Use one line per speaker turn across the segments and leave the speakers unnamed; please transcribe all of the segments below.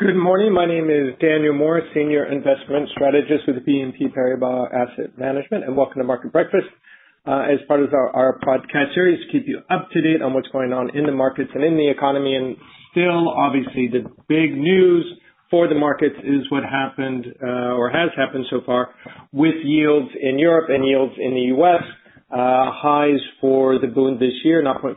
Good morning. My name is Daniel Morris, Senior Investment Strategist with BNP Paribas Asset Management, and welcome to Market Breakfast. Uh, as part of our, our podcast series to keep you up to date on what's going on in the markets and in the economy. And still, obviously, the big news for the markets is what happened uh, or has happened so far with yields in Europe and yields in the U.S. Uh, highs for the Bund this year, 0.57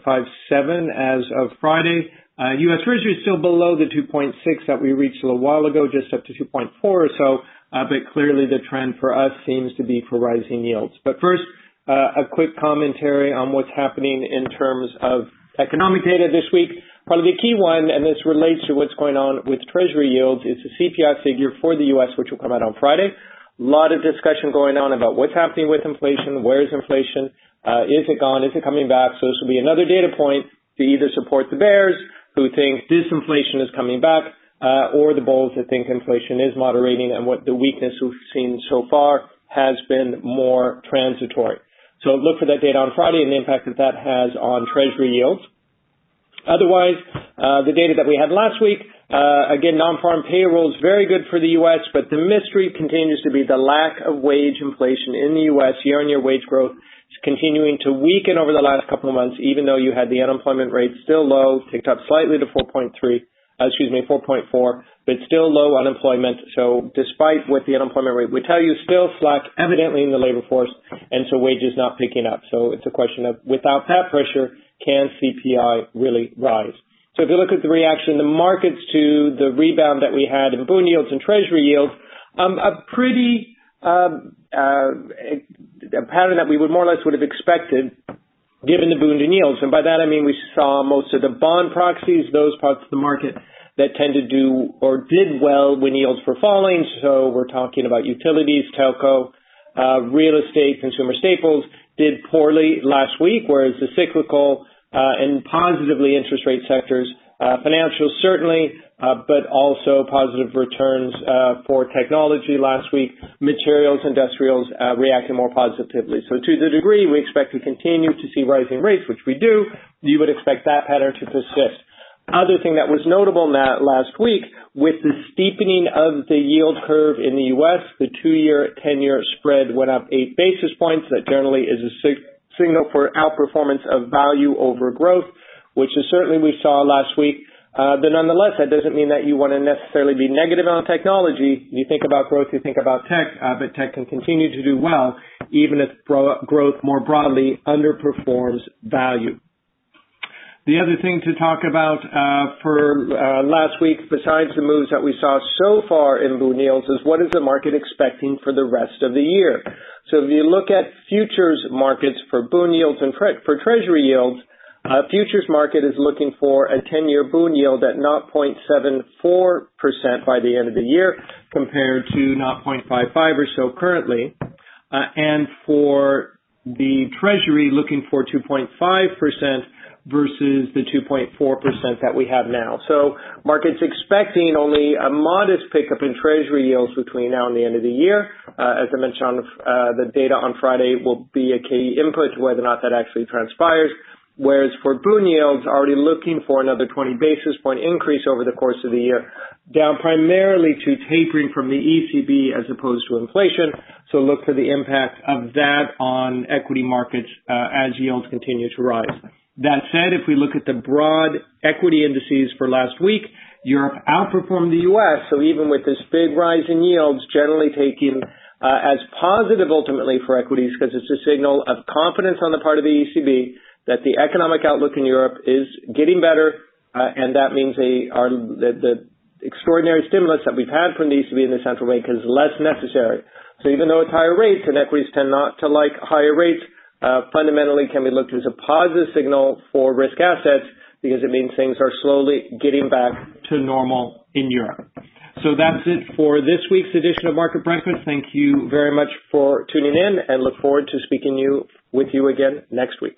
as of Friday. Uh, U.S. Treasury is still below the 2.6 that we reached a little while ago, just up to 2.4 or so. Uh, but clearly the trend for us seems to be for rising yields. But first, uh, a quick commentary on what's happening in terms of economic data this week. Probably the key one, and this relates to what's going on with Treasury yields, is the CPI figure for the U.S., which will come out on Friday. A lot of discussion going on about what's happening with inflation. Where is inflation? Uh, is it gone? Is it coming back? So this will be another data point to either support the bears who think disinflation is coming back, uh, or the bulls that think inflation is moderating and what the weakness we've seen so far has been more transitory. So look for that data on Friday and the impact that that has on Treasury yields. Otherwise, uh, the data that we had last week, again, non-farm payrolls very good for the U.S., but the mystery continues to be the lack of wage inflation in the U.S. Year-on-year wage growth is continuing to weaken over the last couple of months, even though you had the unemployment rate still low, ticked up slightly to 4.3 uh, excuse me, 4.4, but still low unemployment. So despite what the unemployment rate would tell you, still slack evidently in the labor force, and so wages not picking up. So it's a question of without that pressure, can CPI really rise? So if you look at the reaction, the markets to the rebound that we had in bond yields and treasury yields, um, a pretty um, uh, a pattern that we would more or less would have expected given the and yields. And by that I mean we saw most of the bond proxies, those parts of the market that tend to do or did well when yields were falling. So we're talking about utilities, telco, uh, real estate, consumer staples did poorly last week, whereas the cyclical and positively interest rate sectors, uh, financials certainly, uh, but also positive returns uh, for technology last week, materials, industrials uh, reacting more positively. So to the degree we expect to continue to see rising rates, which we do, you would expect that pattern to persist. Other thing that was notable last week, with the steepening of the yield curve in the U.S., the two-year, 10-year spread went up eight basis points. That generally is a signal for outperformance of value over growth, which is certainly we saw last week. Uh, but nonetheless, that doesn't mean that you want to necessarily be negative on technology. You think about growth, you think about tech, uh, but tech can continue to do well even if growth more broadly underperforms value. The other thing to talk about uh, for uh, last week, besides the moves that we saw so far in bond yields, is what is the market expecting for the rest of the year? So if you look at futures markets for Bund yields and for treasury yields, uh, futures market is looking for a 10-year Bund yield at 0.74% by the end of the year, compared to 0.55 or so currently. Uh, and for the Treasury, looking for 2.5% versus the 2.4% that we have now. So markets expecting only a modest pickup in Treasury yields between now and the end of the year. Uh, as I mentioned, on, uh, the data on Friday will be a key input to whether or not that actually transpires. Whereas for Bund yields, already looking for another 20 basis point increase over the course of the year, down primarily to tapering from the ECB as opposed to inflation. So look for the impact of that on equity markets uh, as yields continue to rise. That said, if we look at the broad equity indices for last week, Europe outperformed the U.S. So even with this big rise in yields, generally taking uh, as positive ultimately for equities because it's a signal of confidence on the part of the ECB that the economic outlook in Europe is getting better, uh, and that means they are the, the extraordinary stimulus that we've had from the ECB and the central bank is less necessary. So even though it's higher rates, and equities tend not to like higher rates, Uh, fundamentally can be looked as a positive signal for risk assets because it means things are slowly getting back to normal in Europe. So that's it for this week's edition of Market Breakfast. Thank you very much for tuning in and look forward to speaking you, with you again next week.